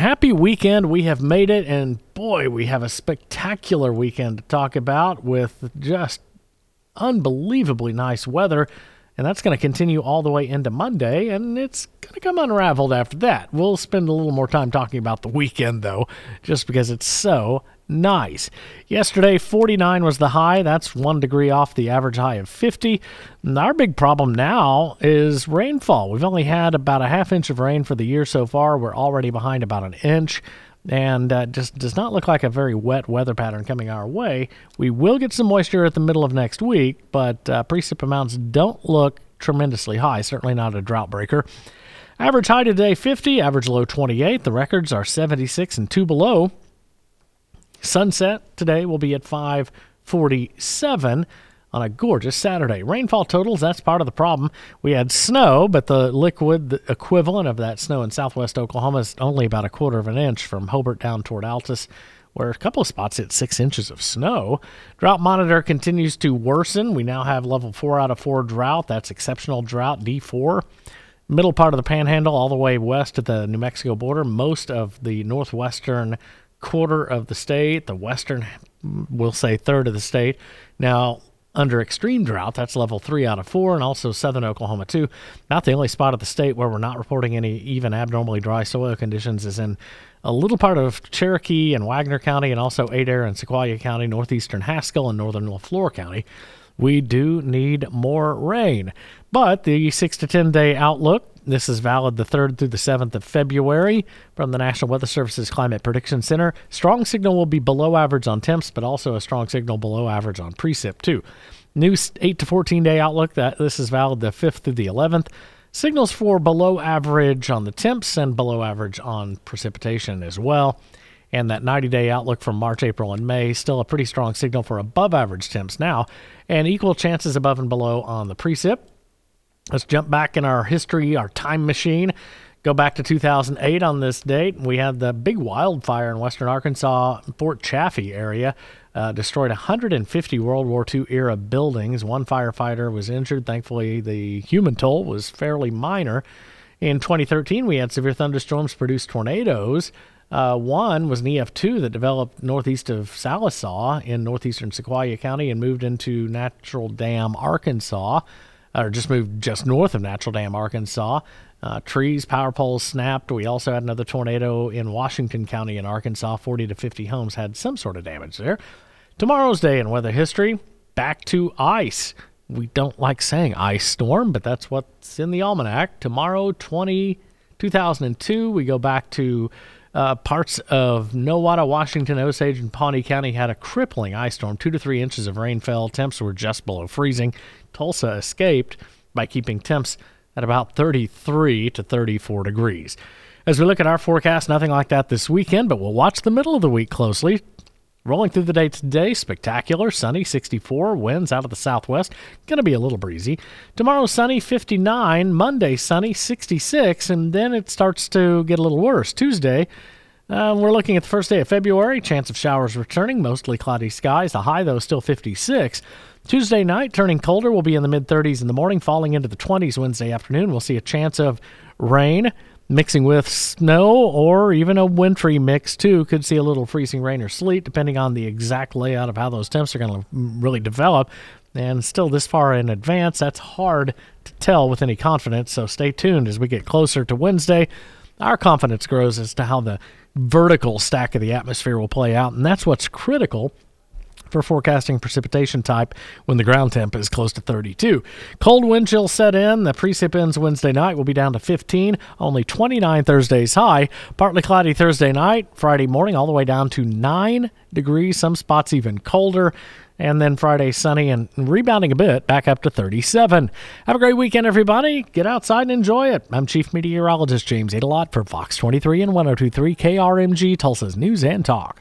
Happy weekend. We have made it, and boy, we have a spectacular weekend to talk about with just unbelievably nice weather. And that's going to continue all the way into Monday, and it's going to come unraveled after that. We'll spend a little more time talking about the weekend, though, just because it's so nice. Yesterday, 49 was the high. That's one degree off the average high of 50. And our big problem now is rainfall. We've only had about a half inch of rain for the year so far. We're already behind about an inch and uh, just does not look like a very wet weather pattern coming our way. We will get some moisture at the middle of next week, but uh, precip amounts don't look tremendously high, certainly not a drought breaker. Average high today 50, average low 28. The records are 76 and 2 below. Sunset today will be at 547 on a gorgeous Saturday. Rainfall totals, that's part of the problem. We had snow, but the liquid equivalent of that snow in southwest Oklahoma is only about a quarter of an inch from Hobart down toward Altus, where a couple of spots hit six inches of snow. Drought monitor continues to worsen. We now have level four out of four drought. That's exceptional drought, D4. Middle part of the panhandle, all the way west to the New Mexico border, most of the northwestern quarter of the state, the western, we'll say third of the state. Now, under extreme drought. That's level three out of four, and also southern Oklahoma, too. Not the only spot of the state where we're not reporting any even abnormally dry soil conditions is in a little part of Cherokee and Wagoner County, and also Adair and Sequoyah County, northeastern Haskell, and northern LeFlore County. We do need more rain. But the six to 10 day outlook this is valid the 3rd through the 7th of February from the National Weather Service's Climate Prediction Center. Strong signal will be below average on temps, but also a strong signal below average on precip, too. New 8 to 14 day outlook that this is valid the 5th through the 11th. Signals for below average on the temps and below average on precipitation as well. And that 90 day outlook from March, April, and May, still a pretty strong signal for above average temps now, and equal chances above and below on the precip. Let's jump back in our history, our time machine. Go back to 2008 on this date. We had the big wildfire in western Arkansas, Fort Chaffee area. Uh, destroyed 150 World War II era buildings. One firefighter was injured. Thankfully, the human toll was fairly minor. In 2013, we had severe thunderstorms produce tornadoes. Uh, one was an EF2 that developed northeast of Sallisaw in northeastern Sequoyah County and moved into Natural Dam, Arkansas or just moved just north of Natural Dam, Arkansas. Uh, trees, power poles snapped. We also had another tornado in Washington County in Arkansas. 40 to 50 homes had some sort of damage there. Tomorrow's day in weather history back to ice. We don't like saying ice storm, but that's what's in the almanac. Tomorrow, 20, 2002, we go back to uh, parts of Nowata, Washington, Osage, and Pawnee County had a crippling ice storm. Two to three inches of rain fell. Temps were just below freezing. Tulsa escaped by keeping temps at about 33 to 34 degrees. As we look at our forecast, nothing like that this weekend, but we'll watch the middle of the week closely. Rolling through the day today, spectacular, sunny, 64, winds out of the southwest, going to be a little breezy. Tomorrow, sunny, 59, Monday, sunny, 66, and then it starts to get a little worse. Tuesday, uh, we're looking at the first day of February, chance of showers returning, mostly cloudy skies. The high, though, still 56. Tuesday night, turning colder, will be in the mid 30s in the morning, falling into the 20s Wednesday afternoon. We'll see a chance of rain mixing with snow or even a wintry mix too. Could see a little freezing rain or sleet depending on the exact layout of how those temps are going to really develop. And still this far in advance, that's hard to tell with any confidence. So stay tuned as we get closer to Wednesday. Our confidence grows as to how the vertical stack of the atmosphere will play out, and that's what's critical for forecasting precipitation type when the ground temp is close to 32. Cold wind chill set in. The precip ends Wednesday night will be down to 15, only 29 Thursday's high. Partly cloudy Thursday night, Friday morning all the way down to 9 degrees, some spots even colder. And then Friday sunny and rebounding a bit back up to 37. Have a great weekend, everybody. Get outside and enjoy it. I'm Chief Meteorologist James Aydelott for Fox 23 and 1023 KRMG, Tulsa's News and Talk.